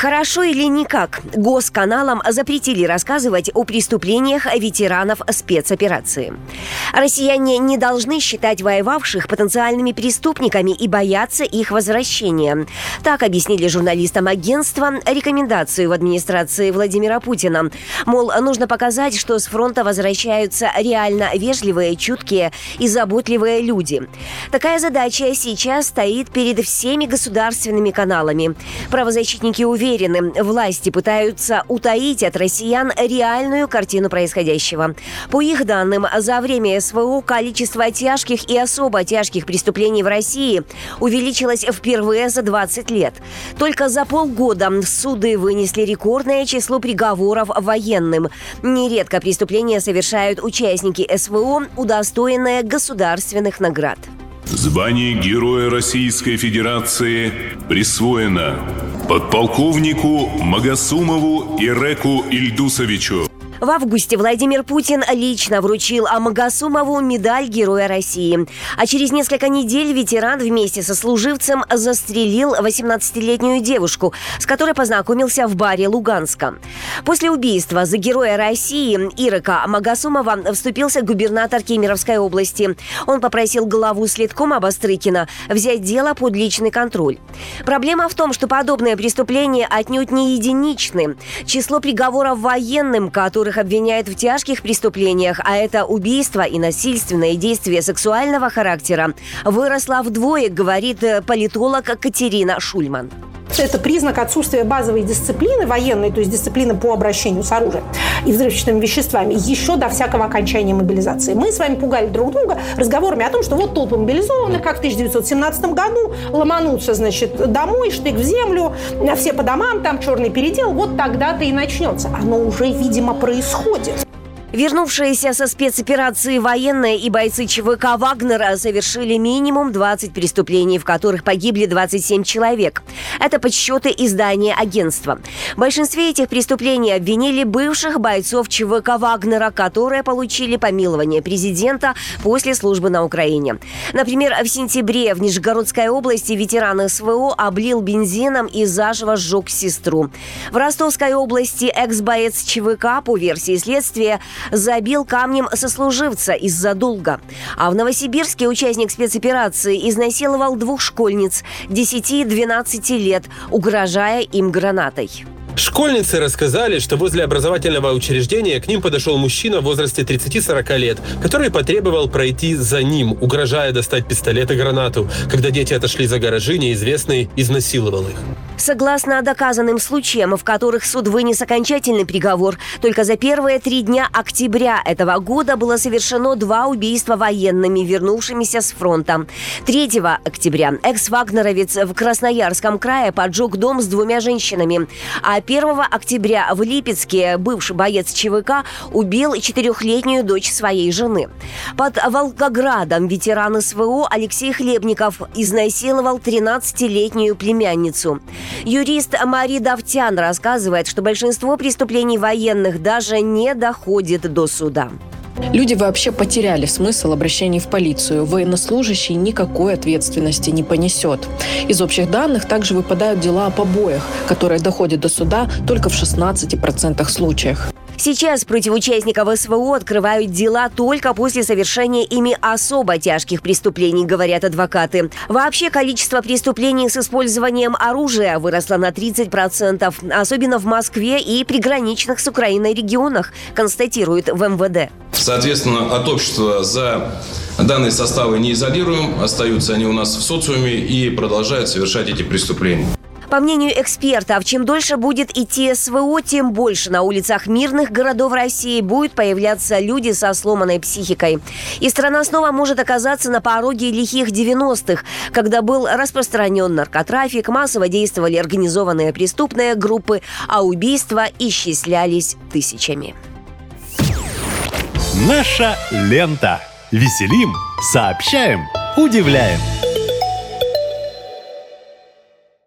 Хорошо или никак, госканалам запретили рассказывать о преступлениях ветеранов спецоперации. Россияне не должны считать воевавших потенциальными преступниками и бояться их возвращения. Так объяснили журналистам агентства рекомендацию в администрации Владимира Путина. Мол, нужно показать, что с фронта возвращаются реально вежливые, чуткие и заботливые люди. Такая задача сейчас стоит перед всеми государственными каналами. Правозащитники уверены, уверены, власти пытаются утаить от россиян реальную картину происходящего. По их данным, за время СВО количество тяжких и особо тяжких преступлений в России увеличилось впервые за 20 лет. Только за полгода суды вынесли рекордное число приговоров военным. Нередко преступления совершают участники СВО, удостоенные государственных наград. Звание Героя Российской Федерации присвоено подполковнику Магасумову Иреку Ильдусовичу. В августе Владимир Путин лично вручил Амагасумову медаль Героя России. А через несколько недель ветеран вместе со служивцем застрелил 18-летнюю девушку, с которой познакомился в баре Луганска. После убийства за Героя России Ирака Амагасумова вступился губернатор Кемеровской области. Он попросил главу следкома Бастрыкина взять дело под личный контроль. Проблема в том, что подобные преступления отнюдь не единичны. Число приговоров военным, которые которых обвиняют в тяжких преступлениях, а это убийство и насильственные действия сексуального характера, выросла вдвое, говорит э, политолог Катерина Шульман. Это признак отсутствия базовой дисциплины военной, то есть дисциплины по обращению с оружием и взрывчатыми веществами еще до всякого окончания мобилизации. Мы с вами пугали друг друга разговорами о том, что вот толпы мобилизованных, как в 1917 году, ломанутся, значит, домой, штык в землю, все по домам, там черный передел, вот тогда-то и начнется. Оно уже, видимо, происходит. Вернувшиеся со спецоперации военные и бойцы ЧВК «Вагнера» совершили минимум 20 преступлений, в которых погибли 27 человек. Это подсчеты издания агентства. В большинстве этих преступлений обвинили бывших бойцов ЧВК «Вагнера», которые получили помилование президента после службы на Украине. Например, в сентябре в Нижегородской области ветеран СВО облил бензином и заживо сжег сестру. В Ростовской области экс-боец ЧВК, по версии следствия, забил камнем сослуживца из-за долга. А в Новосибирске участник спецоперации изнасиловал двух школьниц 10-12 лет, угрожая им гранатой. Школьницы рассказали, что возле образовательного учреждения к ним подошел мужчина в возрасте 30-40 лет, который потребовал пройти за ним, угрожая достать пистолет и гранату. Когда дети отошли за гаражи, неизвестный изнасиловал их. Согласно доказанным случаям, в которых суд вынес окончательный приговор, только за первые три дня октября этого года было совершено два убийства военными, вернувшимися с фронта. 3 октября экс-вагнеровец в Красноярском крае поджег дом с двумя женщинами, а 1 октября в Липецке бывший боец ЧВК убил четырехлетнюю дочь своей жены. Под Волгоградом ветеран СВО Алексей Хлебников изнасиловал 13-летнюю племянницу. Юрист Мари Давтян рассказывает, что большинство преступлений военных даже не доходит до суда. Люди вообще потеряли смысл обращений в полицию. Военнослужащий никакой ответственности не понесет. Из общих данных также выпадают дела о побоях, которые доходят до суда только в 16% случаях. Сейчас против участников СВО открывают дела только после совершения ими особо тяжких преступлений, говорят адвокаты. Вообще количество преступлений с использованием оружия выросло на 30%, особенно в Москве и приграничных с Украиной регионах, констатируют в МВД. Соответственно, от общества за данные составы не изолируем, остаются они у нас в социуме и продолжают совершать эти преступления. По мнению экспертов, чем дольше будет идти СВО, тем больше на улицах мирных городов России будет появляться люди со сломанной психикой. И страна снова может оказаться на пороге лихих 90-х, когда был распространен наркотрафик, массово действовали организованные преступные группы, а убийства исчислялись тысячами. Наша лента. Веселим, сообщаем, удивляем.